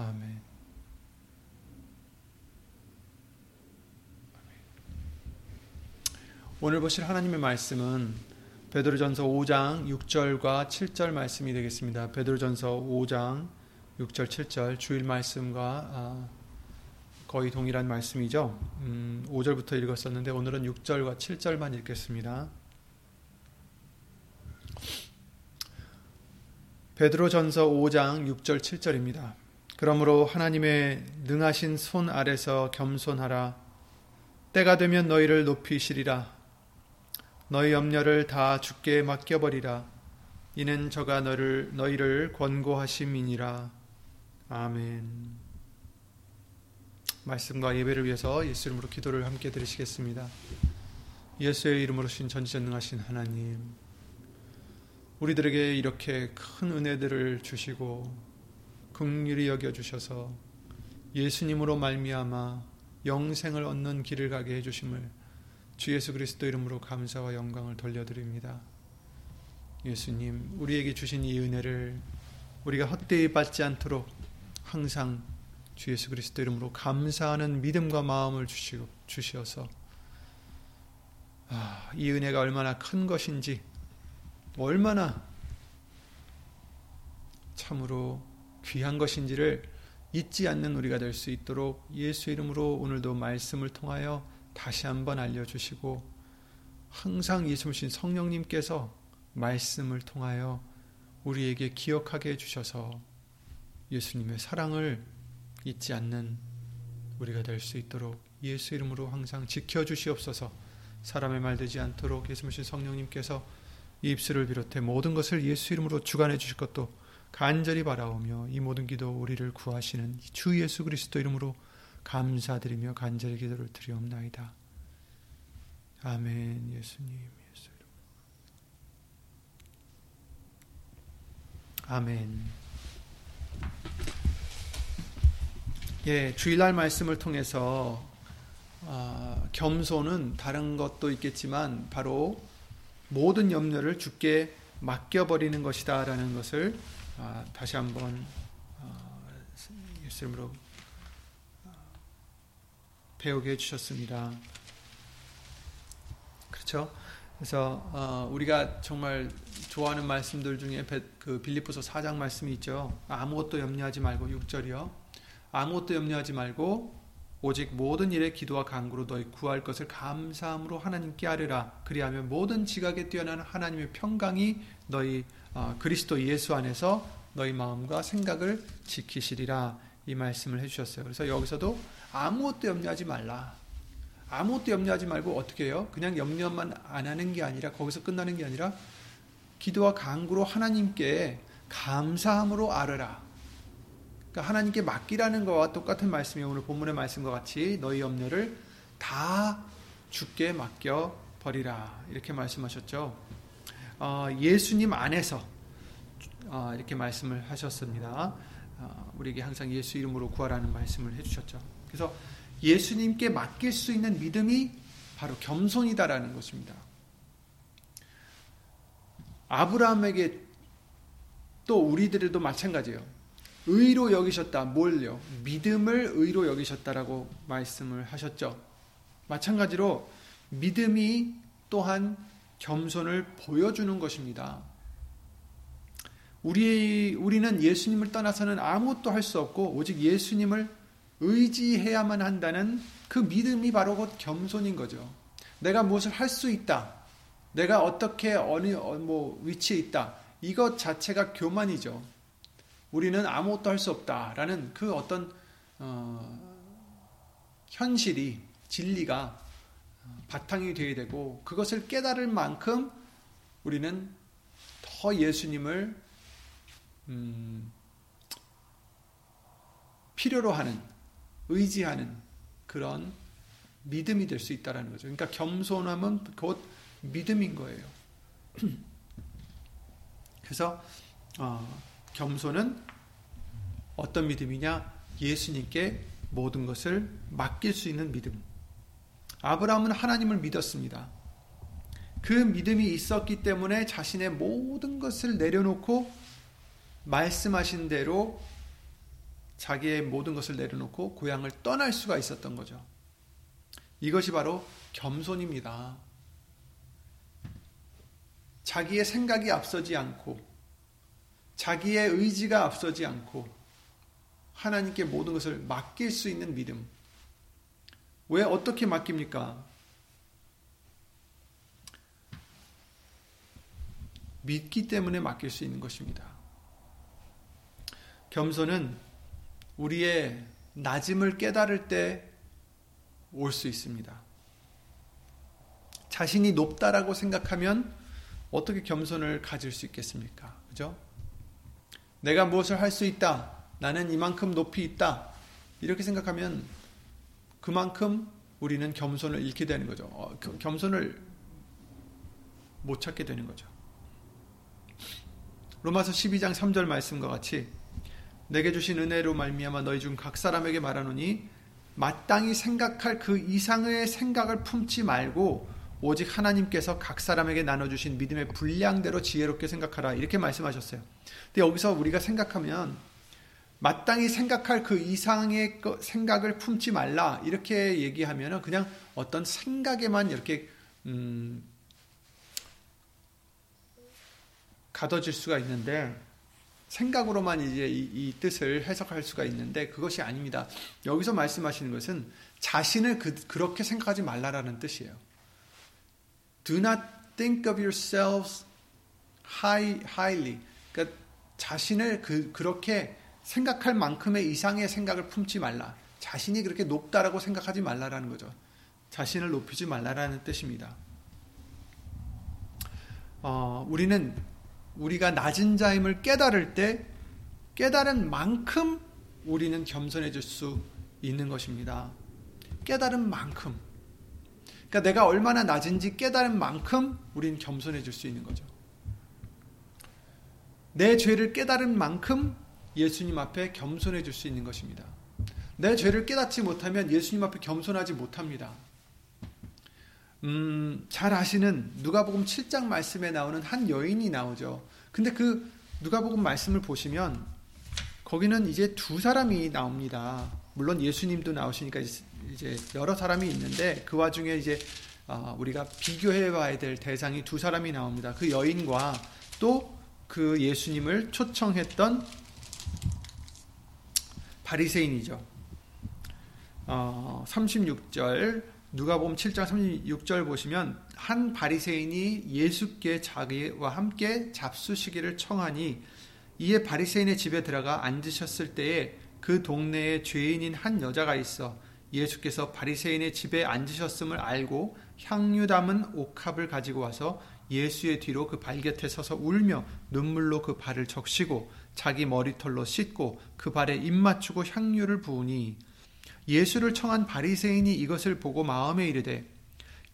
아멘. 오늘 보실 하나님의 말씀은 베드로전서 5장 6절과 7절 말씀이 되겠습니다. 베드로전서 5장 6절 7절 주일 말씀과 아, 거의 동일한 말씀이죠. 음, 5절부터 읽었었는데 오늘은 6절과 7절만 읽겠습니다. 베드로전서 5장 6절 7절입니다. 그러므로 하나님의 능하신 손 아래서 겸손하라. 때가 되면 너희를 높이시리라. 너희 염려를 다 죽게 맡겨버리라. 이는 저가 너를, 너희를 권고하심이니라. 아멘. 말씀과 예배를 위해서 예수 이름으로 기도를 함께 드리시겠습니다. 예수의 이름으로 신 전지전능하신 하나님, 우리들에게 이렇게 큰 은혜들을 주시고 긍휼히 여겨 주셔서 예수님으로 말미암아 영생을 얻는 길을 가게 해 주심을 주 예수 그리스도 이름으로 감사와 영광을 돌려드립니다. 예수님, 우리에게 주신 이 은혜를 우리가 헛되이 받지 않도록 항상 주 예수 그리스도 이름으로 감사하는 믿음과 마음을 주시고 주시어서 아, 이 은혜가 얼마나 큰 것인지 얼마나 참으로 귀한 것인지를 잊지 않는 우리가 될 수 있도록 예수 이름으로 오늘도 말씀을 통하여 다시 한번 알려주시고 항상 예수신 성령님께서 말씀을 통하여 우리에게 기억하게 해주셔서 예수님의 사랑을 잊지 않는 우리가 될 수 있도록 예수 이름으로 항상 지켜주시옵소서. 사람의 말 되지 않도록 예수님 성령님께서 입술을 비롯해 모든 것을 예수 이름으로 주관해 주실 것도 간절히 바라오며 이 모든 기도 우리를 구하시는 주 예수 그리스도 이름으로 감사드리며 간절히 기도를 드리옵나이다. 아멘. 예수님 예수 이름. 아멘. 예, 주일날 말씀을 통해서 어, 겸손은 다른 것도 있겠지만 바로 모든 염려를 주께 맡겨버리는 것이다 라는 것을 아, 다시 한번 어, 예수님으로 어, 배우게 해주셨습니다. 그렇죠? 그래서 어, 우리가 정말 좋아하는 말씀들 중에 그 빌립보서 4장 말씀이 있죠. 아무것도 염려하지 말고 6절이요. 아무것도 염려하지 말고 오직 모든 일에 기도와 간구로 너희 구할 것을 감사함으로 하나님께 아뢰라. 그리하면 모든 지각에 뛰어난 하나님의 평강이 너희 어, 그리스도 예수 안에서 너희 마음과 생각을 지키시리라 이 말씀을 해주셨어요. 그래서 여기서도 아무것도 염려하지 말라. 아무것도 염려하지 말고 어떻게 해요? 그냥 염려만 안 하는 게 아니라 거기서 끝나는 게 아니라 기도와 간구로 하나님께 감사함으로 아뢰라. 그러니까 하나님께 맡기라는 것과 똑같은 말씀이 오늘 본문의 말씀과 같이 너희 염려를 다 죽게 맡겨 버리라 이렇게 말씀하셨죠. 어, 예수님 안에서 어, 이렇게 말씀을 하셨습니다. 어, 우리에게 항상 예수 이름으로 구하라는 말씀을 해주셨죠. 그래서 예수님께 맡길 수 있는 믿음이 바로 겸손이다라는 것입니다. 아브라함에게 또 우리들에도 마찬가지예요. 의로 여기셨다. 뭘요? 믿음을 의로 여기셨다라고 말씀을 하셨죠. 마찬가지로 믿음이 또한 겸손을 보여주는 것입니다. 우리 우리는 예수님을 떠나서는 아무것도 할 수 없고 오직 예수님을 의지해야만 한다는 그 믿음이 바로 곧 겸손인 거죠. 내가 무엇을 할 수 있다. 내가 어떻게 어느 어, 뭐 위치에 있다. 이것 자체가 교만이죠. 우리는 아무것도 할 수 없다라는 그 어떤 어, 현실이 진리가 바탕이 되어야 되고 그것을 깨달을 만큼 우리는 더 예수님을 음, 필요로 하는 의지하는 그런 믿음이 될 수 있다라는 거죠. 그러니까 겸손함은 곧 믿음인 거예요. 그래서 어, 겸손은 어떤 믿음이냐? 예수님께 모든 것을 맡길 수 있는 믿음. 아브라함은 하나님을 믿었습니다. 그 믿음이 있었기 때문에 자신의 모든 것을 내려놓고 말씀하신 대로 자기의 모든 것을 내려놓고 고향을 떠날 수가 있었던 거죠. 이것이 바로 겸손입니다. 자기의 생각이 앞서지 않고 자기의 의지가 앞서지 않고 하나님께 모든 것을 맡길 수 있는 믿음. 왜 어떻게 맡깁니까? 믿기 때문에 맡길 수 있는 것입니다. 겸손은 우리의 낮음을 깨달을 때 올 수 있습니다. 자신이 높다라고 생각하면 어떻게 겸손을 가질 수 있겠습니까? 그죠? 내가 무엇을 할 수 있다. 나는 이만큼 높이 있다. 이렇게 생각하면 그만큼 우리는 겸손을 잃게 되는 거죠. 어, 겸손을 못 찾게 되는 거죠. 로마서 12장 3절 말씀과 같이 내게 주신 은혜로 말미암아 너희 중 각 사람에게 말하노니 마땅히 생각할 그 이상의 생각을 품지 말고 오직 하나님께서 각 사람에게 나눠주신 믿음의 분량대로 지혜롭게 생각하라 이렇게 말씀하셨어요. 근데 여기서 우리가 생각하면 마땅히 생각할 그 이상의 생각을 품지 말라 이렇게 얘기하면 그냥 어떤 생각에만 이렇게 음, 가둬질 수가 있는데 생각으로만 이제 이, 이, 뜻을 해석할 수가 있는데 그것이 아닙니다. 여기서 말씀하시는 것은 자신을 그, 그렇게 생각하지 말라라는 뜻이에요. Do not think of yourselves high, highly. 그러니까 자신을 그, 그렇게 생각할 만큼의 이상의 생각을 품지 말라. 자신이 그렇게 높다라고 생각하지 말라라는 거죠. 자신을 높이지 말라라는 뜻입니다. 어, 우리는 우리가 낮은 자임을 깨달을 때 깨달은 만큼 우리는 겸손해질 수 있는 것입니다. 깨달은 만큼. 그러니까 내가 얼마나 낮은지 깨달은 만큼 우리는 겸손해질 수 있는 거죠. 내 죄를 깨달은 만큼 예수님 앞에 겸손해질 수 있는 것입니다. 내 죄를 깨닫지 못하면 예수님 앞에 겸손하지 못합니다. 음, 잘 아시는 누가복음 7장 말씀에 나오는 한 여인이 나오죠. 근데 그 누가복음 말씀을 보시면 거기는 이제 두 사람이 나옵니다. 물론 예수님도 나오시니까 이제 여러 사람이 있는데 그 와중에 이제 아, 우리가 비교해 봐야 될 대상이 두 사람이 나옵니다. 그 여인과 또 그 예수님을 초청했던 바리새인이죠. 어, 36절 누가복음 7장 36절 보시면 한 바리새인이 예수께 자기와 함께 잡수시기를 청하니 이에 바리새인의 집에 들어가 앉으셨을 때에 그 동네에 죄인인 한 여자가 있어 예수께서 바리새인의 집에 앉으셨음을 알고 향유 담은 옥합을 가지고 와서 예수의 뒤로 그 발 곁에 서서 울며 눈물로 그 발을 적시고 자기 머리털로 씻고 그 발에 입 맞추고 향유를 부으니 예수를 청한 바리새인이 이것을 보고 마음에 이르되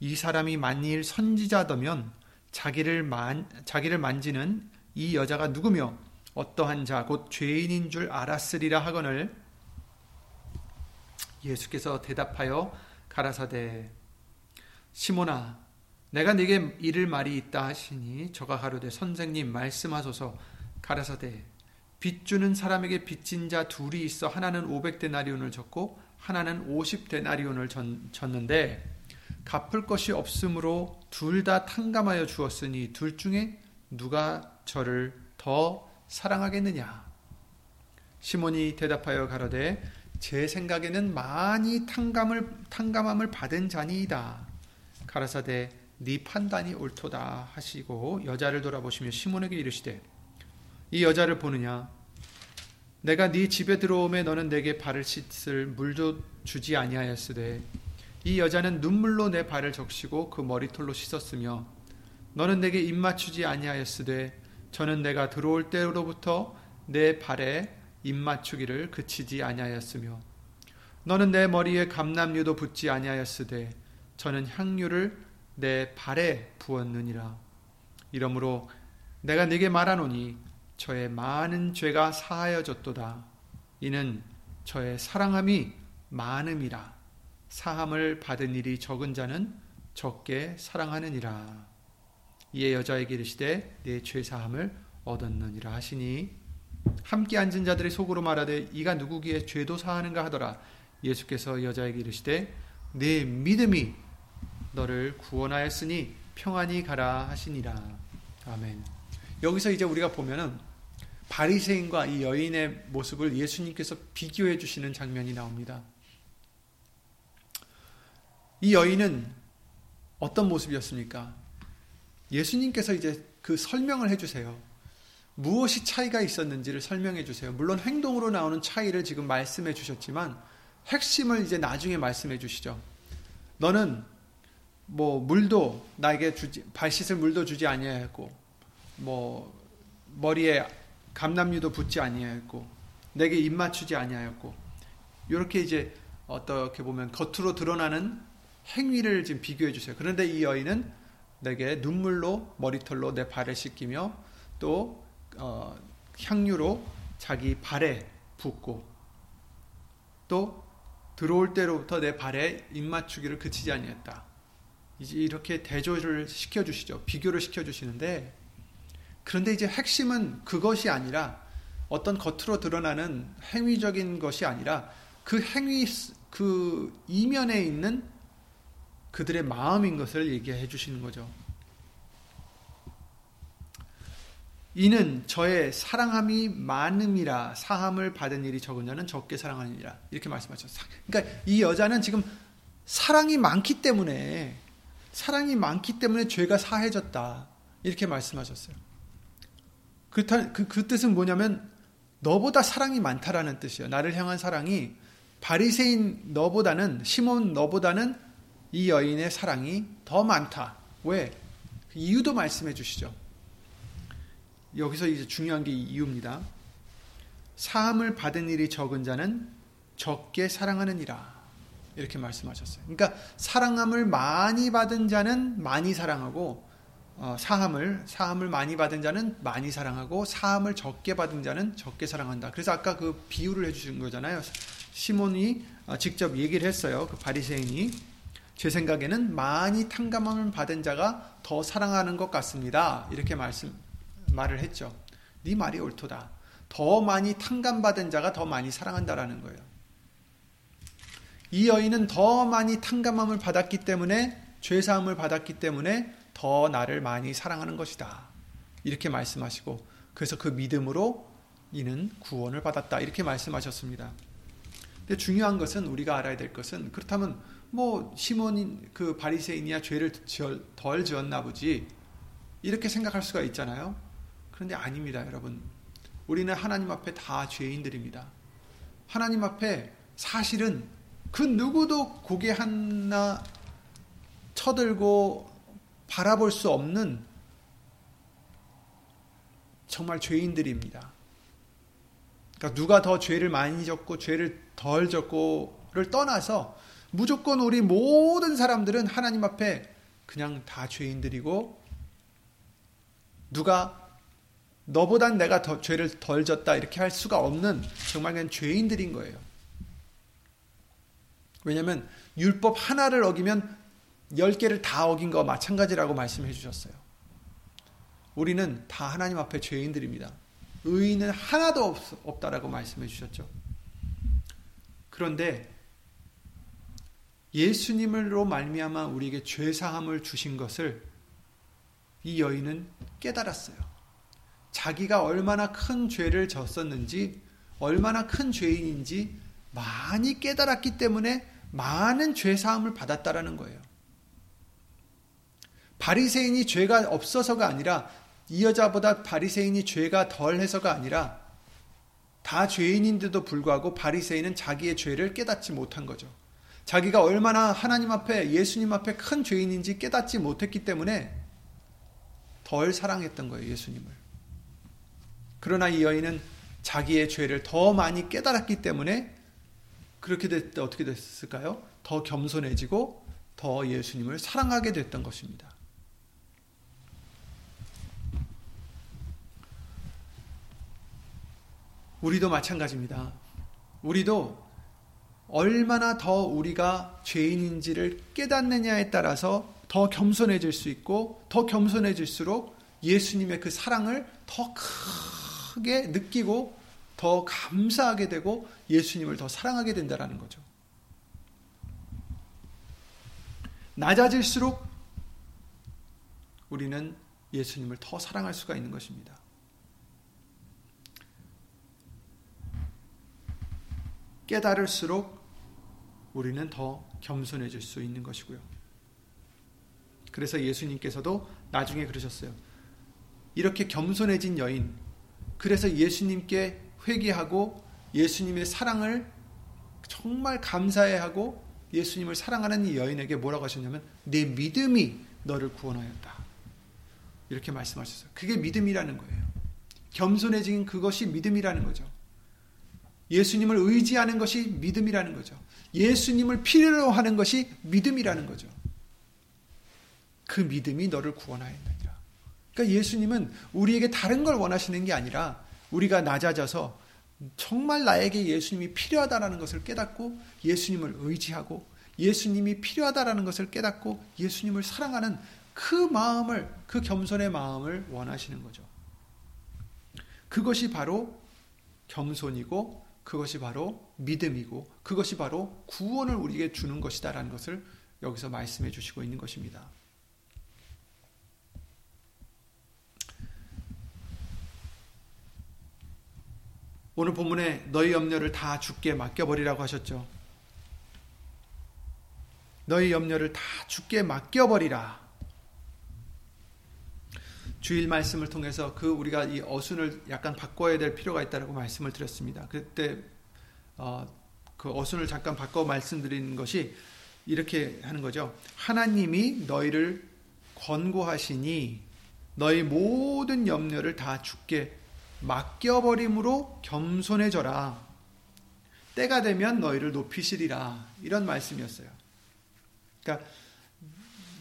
이 사람이 만일 선지자더면 자기를 만 자기를 만지는 이 여자가 누구며 어떠한 자 곧 죄인인 줄 알았으리라 하거늘 예수께서 대답하여 가라사대 시모나 내가 네게 이를 말이 있다 하시니 저가 가로되 선생님 말씀하소서 가라사대 빚 주는 사람에게 빚진 자 둘이 있어 하나는 500데나리온을 졌고 하나는 50데나리온을 졌는데 갚을 것이 없으므로 둘 다 탕감하여 주었으니 둘 중에 누가 저를 더 사랑하겠느냐? 시몬이 대답하여 가로되 제 생각에는 많이 탕감을 탕감함을 받은 자니이다. 가라사대 네 판단이 옳도다 하시고 여자를 돌아보시며 시몬에게 이르시되 이 여자를 보느냐 내가 네 집에 들어오매 너는 내게 발을 씻을 물도 주지 아니하였으되 이 여자는 눈물로 내 발을 적시고 그 머리털로 씻었으며 너는 내게 입 맞추지 아니하였으되 저는 내가 들어올 때로부터 내 발에 입 맞추기를 그치지 아니하였으며 너는 내 머리에 감남류도 붓지 아니하였으되 저는 향유를 내 발에 부었느니라. 이러므로 내가 네게 말하노니 저의 많은 죄가 사하여졌도다. 이는 저의 사랑함이 많음이라. 사함을 받은 일이 적은 자는 적게 사랑하느니라. 이에 여자에게 이르시되 내 죄 사함을 얻었느니라 하시니 함께 앉은 자들이 속으로 말하되 이가 누구기에 죄도 사하는가 하더라 예수께서 여자에게 이르시되 내 믿음이 너를 구원하였으니 평안히 가라 하시니라 아멘 여기서 이제 우리가 보면은 바리새인과 이 여인의 모습을 예수님께서 비교해 주시는 장면이 나옵니다. 이 여인은 어떤 모습이었습니까? 예수님께서 이제 그 설명을 해 주세요. 무엇이 차이가 있었는지를 설명해 주세요. 물론 행동으로 나오는 차이를 지금 말씀해 주셨지만 핵심을 이제 나중에 말씀해 주시죠. 너는 뭐 물도 나에게 주지 발 씻을 물도 주지 아니하였고 뭐 머리에 감남류도 붓지 아니하였고 내게 입 맞추지 아니하였고 이렇게 이제 어떻게 보면 겉으로 드러나는 행위를 지금 비교해 주세요. 그런데 이 여인은 내게 눈물로 머리털로 내 발을 씻기며 또 어, 향유로 자기 발에 붓고 또 들어올 때로부터 내 발에 입맞추기를 그치지 아니했다. 이제 이렇게 대조를 시켜 주시죠. 비교를 시켜 주시는데 그런데 이제 핵심은 그것이 아니라 어떤 겉으로 드러나는 행위적인 것이 아니라 그 행위 그 이면에 있는 그들의 마음인 것을 얘기해 주시는 거죠. 이는 저의 사랑함이 많음이라 사함을 받은 일이 적은 자는 적게 사랑하느니라 이렇게 말씀하셨어요. 그러니까 이 여자는 지금 사랑이 많기 때문에 사랑이 많기 때문에 죄가 사해졌다 이렇게 말씀하셨어요. 그, 그, 그 뜻은 뭐냐면 너보다 사랑이 많다라는 뜻이에요. 나를 향한 사랑이 바리새인 너보다는 시몬 너보다는 이 여인의 사랑이 더 많다. 왜? 그 이유도 말씀해 주시죠. 여기서 이제 중요한 게 이유입니다. 사함을 받은 일이 적은 자는 적게 사랑하느니라. 이렇게 말씀하셨어요. 그러니까 사랑함을 많이 받은 자는 많이 사랑하고 어, 사함을 사함을 많이 받은 자는 많이 사랑하고 사함을 적게 받은 자는 적게 사랑한다. 그래서 아까 그 비유를 해주신 거잖아요. 시몬이 어, 직접 얘기를 했어요. 그 바리새인이 제 생각에는 많이 탕감함을 받은 자가 더 사랑하는 것 같습니다. 이렇게 말씀 말을 했죠. 네 말이 옳도다. 더 많이 탕감받은 자가 더 많이 사랑한다라는 거예요. 이 여인은 더 많이 탕감함을 받았기 때문에 죄사함을 받았기 때문에 더 나를 많이 사랑하는 것이다. 이렇게 말씀하시고 그래서 그 믿음으로 이는 구원을 받았다. 이렇게 말씀하셨습니다. 근데 중요한 것은 우리가 알아야 될 것은 그렇다면 뭐 시몬인 그 바리새인이야 죄를 덜 지었나 보지 이렇게 생각할 수가 있잖아요. 그런데 아닙니다, 여러분. 우리는 하나님 앞에 다 죄인들입니다. 하나님 앞에 사실은 그 누구도 고개 하나 쳐들고 바라볼 수 없는 정말 죄인들입니다. 그러니까 누가 더 죄를 많이 졌고 죄를 덜 졌고를 떠나서 무조건 우리 모든 사람들은 하나님 앞에 그냥 다 죄인들이고 누가 너보단 내가 더 죄를 덜 졌다 이렇게 할 수가 없는 정말 그냥 죄인들인 거예요. 왜냐하면 율법 하나를 어기면 열 개를 다 어긴 거 마찬가지라고 말씀해 주셨어요. 우리는 다 하나님 앞에 죄인들입니다. 의인은 하나도 없, 없다라고 말씀해 주셨죠. 그런데 예수님으로 말미암아 우리에게 죄 사함을 주신 것을 이 여인은 깨달았어요. 자기가 얼마나 큰 죄를 졌었는지, 얼마나 큰 죄인인지 많이 깨달았기 때문에 많은 죄 사함을 받았다라는 거예요. 바리새인이 죄가 없어서가 아니라 이 여자보다 바리새인이 죄가 덜해서가 아니라 다 죄인인데도 불구하고 바리새인은 자기의 죄를 깨닫지 못한 거죠. 자기가 얼마나 하나님 앞에 예수님 앞에 큰 죄인인지 깨닫지 못했기 때문에 덜 사랑했던 거예요, 예수님을. 그러나 이 여인은 자기의 죄를 더 많이 깨달았기 때문에 그렇게 때 어떻게 됐을까요? 더 겸손해지고 더 예수님을 사랑하게 됐던 것입니다. 우리도 마찬가지입니다. 우리도 얼마나 더 우리가 죄인인지를 깨닫느냐에 따라서 더 겸손해질 수 있고 더 겸손해질수록 예수님의 그 사랑을 더 크게 느끼고 더 감사하게 되고 예수님을 더 사랑하게 된다라는 거죠. 낮아질수록 우리는 예수님을 더 사랑할 수가 있는 것입니다. 깨달을수록 우리는 더 겸손해질 수 있는 것이고요. 그래서 예수님께서도 나중에 그러셨어요. 이렇게 겸손해진 여인, 그래서 예수님께 회개하고 예수님의 사랑을 정말 감사해하고 예수님을 사랑하는 이 여인에게 뭐라고 하셨냐면 내 믿음이 너를 구원하였다. 이렇게 말씀하셨어요. 그게 믿음이라는 거예요. 겸손해진 그것이 믿음이라는 거죠. 예수님을 의지하는 것이 믿음이라는 거죠. 예수님을 필요로 하는 것이 믿음이라는 거죠. 그 믿음이 너를 구원하였느니라. 그러니까 예수님은 우리에게 다른 걸 원하시는 게 아니라 우리가 낮아져서 정말 나에게 예수님이 필요하다라는 것을 깨닫고 예수님을 의지하고 예수님이 필요하다라는 것을 깨닫고 예수님을 사랑하는 그 마음을 그 겸손의 마음을 원하시는 거죠. 그것이 바로 겸손이고 그것이 바로 믿음이고 그것이 바로 구원을 우리에게 주는 것이다라는 것을 여기서 말씀해 주시고 있는 것입니다. 오늘 본문에 너희 염려를 다 죽게 맡겨버리라고 하셨죠. 너희 염려를 다 죽게 맡겨버리라. 주일 말씀을 통해서 그 우리가 이 어순을 약간 바꿔야 될 필요가 있다고 말씀을 드렸습니다. 그때 어, 그 어순을 잠깐 바꿔 말씀드리는 것이 이렇게 하는 거죠. 하나님이 너희를 권고하시니 너희 모든 염려를 다 죽게 맡겨버림으로 겸손해져라. 때가 되면 너희를 높이시리라. 이런 말씀이었어요. 그러니까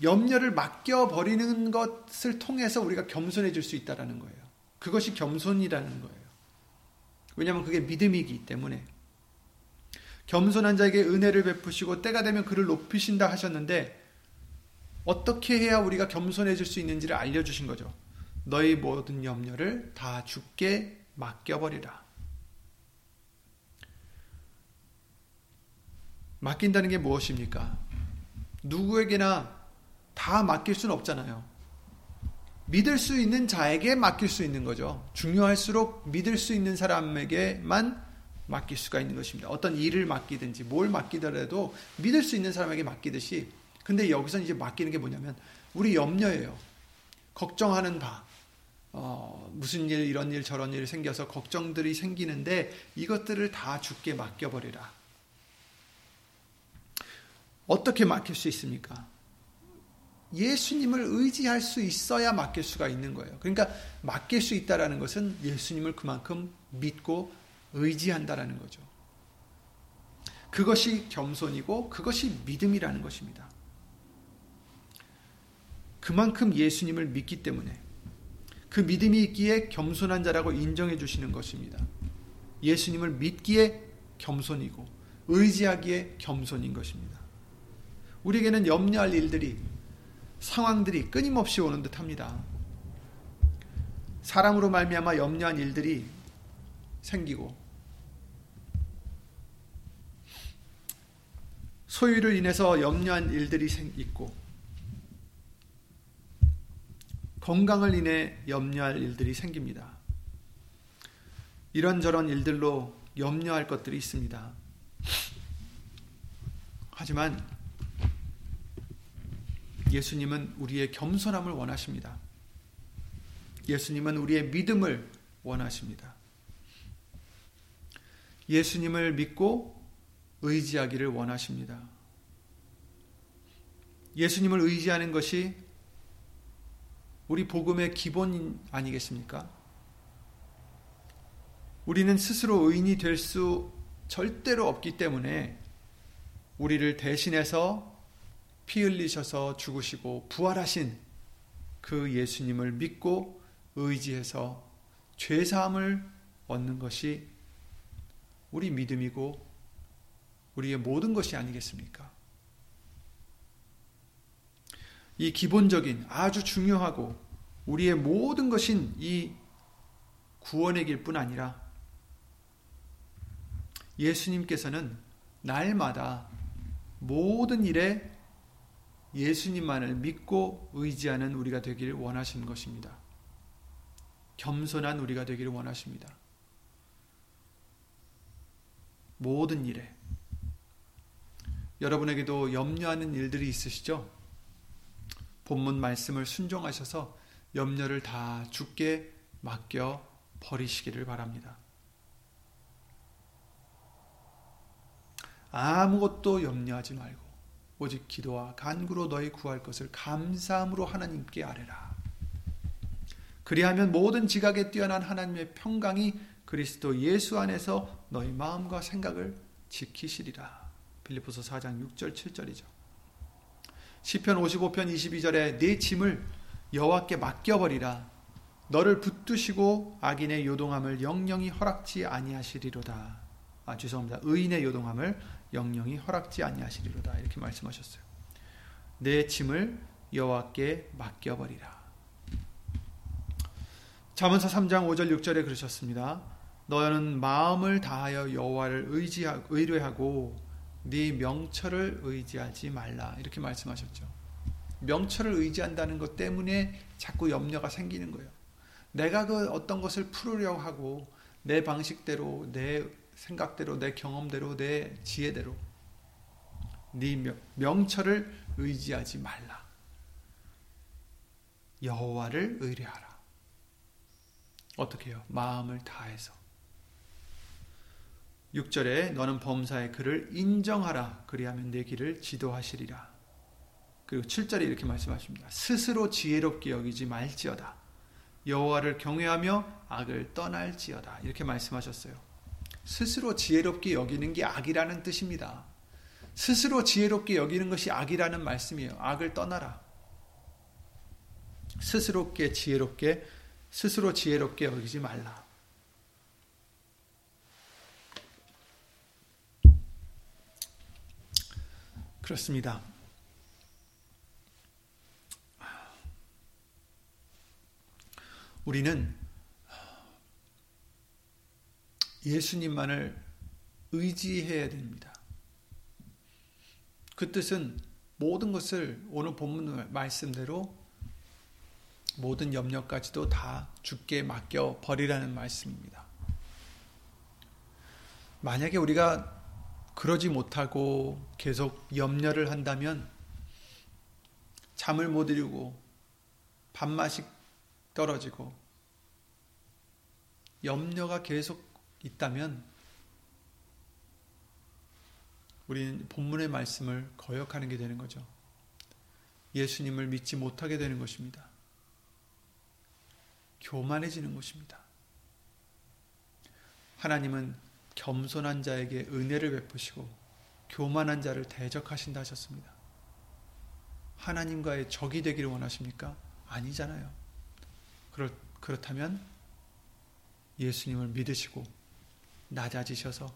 염려를 맡겨버리는 것을 통해서 우리가 겸손해질 수 있다는 거예요. 그것이 겸손이라는 거예요. 왜냐하면 그게 믿음이기 때문에. 겸손한 자에게 은혜를 베푸시고 때가 되면 그를 높이신다 하셨는데 어떻게 해야 우리가 겸손해질 수 있는지를 알려주신 거죠. 너희 모든 염려를 다 죽게 맡겨버리라. 맡긴다는 게 무엇입니까? 누구에게나 다 맡길 수는 없잖아요. 믿을 수 있는 자에게 맡길 수 있는 거죠. 중요할수록 믿을 수 있는 사람에게만 맡길 수가 있는 것입니다. 어떤 일을 맡기든지 뭘 맡기더라도 믿을 수 있는 사람에게 맡기듯이 근데 여기서 이제 맡기는 게 뭐냐면 우리 염려예요. 걱정하는 바. 어, 무슨 일 이런 일 저런 일 생겨서 걱정들이 생기는데 이것들을 다 죽게 맡겨버리라. 어떻게 맡길 수 있습니까? 예수님을 의지할 수 있어야 맡길 수가 있는 거예요. 그러니까 맡길 수 있다라는 것은 예수님을 그만큼 믿고 의지한다라는 거죠. 그것이 겸손이고 그것이 믿음이라는 것입니다. 그만큼 예수님을 믿기 때문에 그 믿음이 있기에 겸손한 자라고 인정해 주시는 것입니다. 예수님을 믿기에 겸손이고 의지하기에 겸손인 것입니다. 우리에게는 염려할 일들이 상황들이 끊임없이 오는 듯합니다. 사람으로 말미암아 염려한 일들이 생기고 소유를 인해서 염려한 일들이 있고 건강을 인해 염려할 일들이 생깁니다. 이런저런 일들로 염려할 것들이 있습니다. 하지만 예수님은 우리의 겸손함을 원하십니다. 예수님은 우리의 믿음을 원하십니다. 예수님을 믿고 의지하기를 원하십니다. 예수님을 의지하는 것이 우리 복음의 기본 아니겠습니까? 우리는 스스로 의인이 될 수 절대로 없기 때문에 우리를 대신해서 피 흘리셔서 죽으시고 부활하신 그 예수님을 믿고 의지해서 죄사함을 얻는 것이 우리 믿음이고 우리의 모든 것이 아니겠습니까? 이 기본적인 아주 중요하고 우리의 모든 것인 이 구원의 길뿐 아니라 예수님께서는 날마다 모든 일에 예수님만을 믿고 의지하는 우리가 되기를 원하시는 것입니다. 겸손한 우리가 되기를 원하십니다. 모든 일에 여러분에게도 염려하는 일들이 있으시죠? 본문 말씀을 순종하셔서 염려를 다 죽게 맡겨 버리시기를 바랍니다. 아무것도 염려하지 말고 오직 기도와 간구로 너희 구할 것을 감사함으로 하나님께 아뢰라. 그리하면 모든 지각에 뛰어난 하나님의 평강이 그리스도 예수 안에서 너희 마음과 생각을 지키시리라. 빌립보서 4장 6절 7절이죠. 시편 55편 22절에 네 짐을 여호와께 맡겨 버리라. 너를 붙드시고 악인의 요동함을 영영히 허락지 아니하시리로다. 아 죄송합니다. 의인의 요동함을 영영히 허락지 아니하시리로다. 이렇게 말씀하셨어요. 내 짐을 여호와께 맡겨 버리라. 잠언서 3장 5절 6절에 그러셨습니다. 너는 마음을 다하여 여호와를 의지하, 의뢰하고 네 명철을 의지하지 말라 이렇게 말씀하셨죠. 명철을 의지한다는 것 때문에 자꾸 염려가 생기는 거예요. 내가 그 어떤 것을 풀으려고 하고 내 방식대로 내 생각대로 내 경험대로 내 지혜대로 네 명철을 의지하지 말라. 여호와를 의뢰하라. 어떻게 해요? 마음을 다해서 6절에 너는 범사의 그를 인정하라. 그리하면 내 길을 지도하시리라. 그리고 7절에 이렇게 말씀하십니다. 스스로 지혜롭게 여기지 말지어다. 여호와를 경외하며 악을 떠날지어다. 이렇게 말씀하셨어요. 스스로 지혜롭게 여기는 게 악이라는 뜻입니다. 스스로 지혜롭게 여기는 것이 악이라는 말씀이에요. 악을 떠나라. 스스롭게 지혜롭게 스스로 지혜롭게 여기지 말라. 그렇습니다. 우리는 예수님만을 의지해야 됩니다. 그 뜻은 모든 것을 오늘 본문 말씀대로 모든 염려까지도 다 죽게 맡겨 버리라는 말씀입니다. 만약에 우리가 그러지 못하고 계속 염려를 한다면 잠을 못 이루고 밥맛이 떨어지고 염려가 계속 있다면 우리는 본문의 말씀을 거역하는 게 되는 거죠. 예수님을 믿지 못하게 되는 것입니다. 교만해지는 것입니다. 하나님은 겸손한 자에게 은혜를 베푸시고 교만한 자를 대적하신다 하셨습니다. 하나님과의 적이 되기를 원하십니까? 아니잖아요. 그렇, 그렇다면 예수님을 믿으시고 낮아지셔서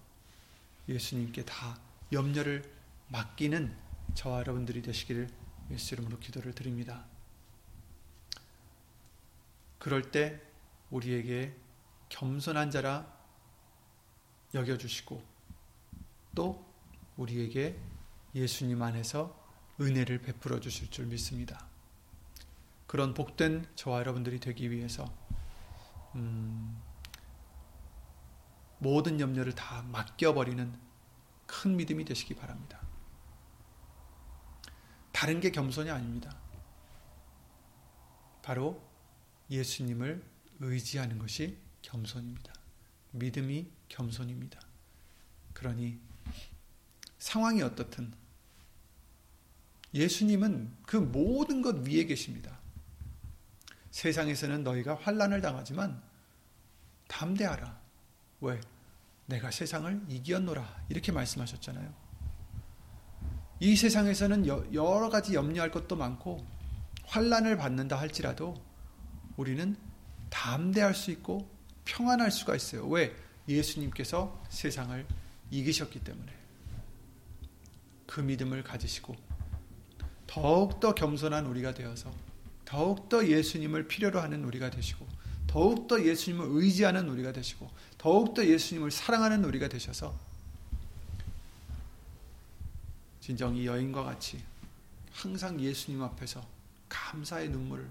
예수님께 다 염려를 맡기는 저와 여러분들이 되시기를 예수 이름으로 기도를 드립니다. 그럴 때 우리에게 겸손한 자라 여겨주시고 또 우리에게 예수님 안에서 은혜를 베풀어 주실 줄 믿습니다. 그런 복된 저와 여러분들이 되기 위해서 음, 모든 염려를 다 맡겨버리는 큰 믿음이 되시기 바랍니다. 다른 게 겸손이 아닙니다. 바로 예수님을 의지하는 것이 겸손입니다. 믿음이 겸손입니다. 그러니 상황이 어떻든 예수님은 그 모든 것 위에 계십니다. 세상에서는 너희가 환란을 당하지만 담대하라. 왜? 내가 세상을 이기었노라. 이렇게 말씀하셨잖아요. 이 세상에서는 여러 가지 염려할 것도 많고 환란을 받는다 할지라도 우리는 담대할 수 있고 평안할 수가 있어요. 왜? 예수님께서 세상을 이기셨기 때문에. 그 믿음을 가지시고 더욱더 겸손한 우리가 되어서 더욱더 예수님을 필요로 하는 우리가 되시고 더욱더 예수님을 의지하는 우리가 되시고 더욱더 예수님을 사랑하는 우리가 되셔서 진정 이 여인과 같이 항상 예수님 앞에서 감사의 눈물을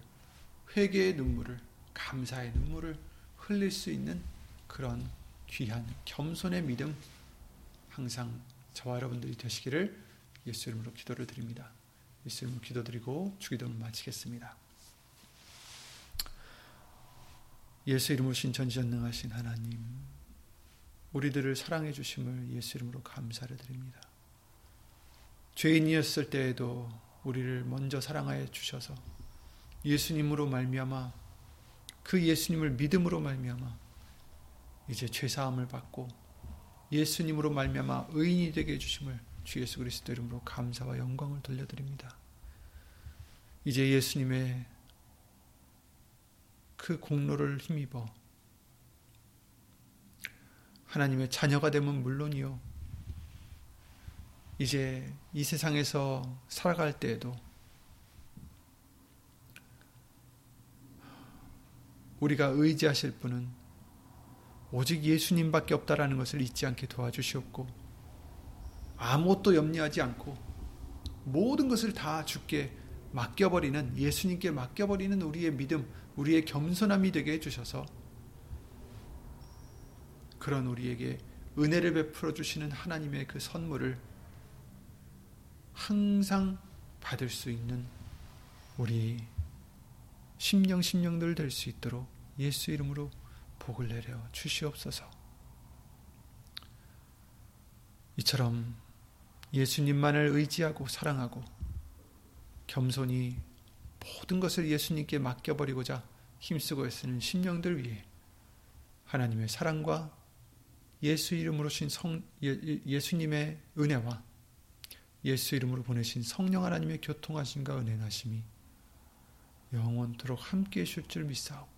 회개의 눈물을 감사의 눈물을 흘릴 수 있는 그런 귀한 겸손의 믿음 항상 저와 여러분들이 되시기를 예수 이름으로 기도를 드립니다. 예수 이름으로 기도드리고 주기도를 마치겠습니다. 예수 이름으로 신천지전능하신 하나님, 우리들을 사랑해 주심을 예수 이름으로 감사를 드립니다. 죄인이었을 때에도 우리를 먼저 사랑하여 주셔서 예수님으로 말미암아 그 예수님을 믿음으로 말미암아 이제 죄 사함을 받고 예수님으로 말미암아 의인이 되게 해 주심을 주 예수 그리스도 이름으로 감사와 영광을 돌려드립니다. 이제 예수님의 그 공로를 힘입어 하나님의 자녀가 되면 물론이요. 이제 이 세상에서 살아갈 때에도 우리가 의지하실 분은 오직 예수님밖에 없다라는 것을 잊지 않게 도와주시옵고 아무것도 염려하지 않고 모든 것을 다 주께 맡겨버리는 예수님께 맡겨버리는 우리의 믿음, 우리의 겸손함이 되게 해주셔서 그런 우리에게 은혜를 베풀어 주시는 하나님의 그 선물을 항상 받을 수 있는 우리 심령 심령들 될 수 있도록 예수 이름으로 복을 내려 주시옵소서. 이처럼 예수님만을 의지하고 사랑하고 겸손히 모든 것을 예수님께 맡겨버리고자 힘쓰고 있는 심령들 위해 하나님의 사랑과 예수 이름으로 신 성, 예, 예수님의 은혜와 예수 이름으로 보내신 성령 하나님의 교통하심과 은혜나심이 영원토록 함께 해줄 줄 믿사옵고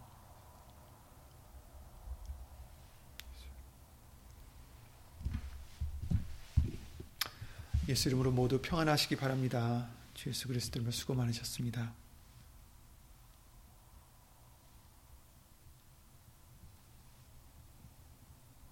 예수 이름으로 모두 평안하시기 바랍니다. 주 예수 그리스도로 수고 많으셨습니다.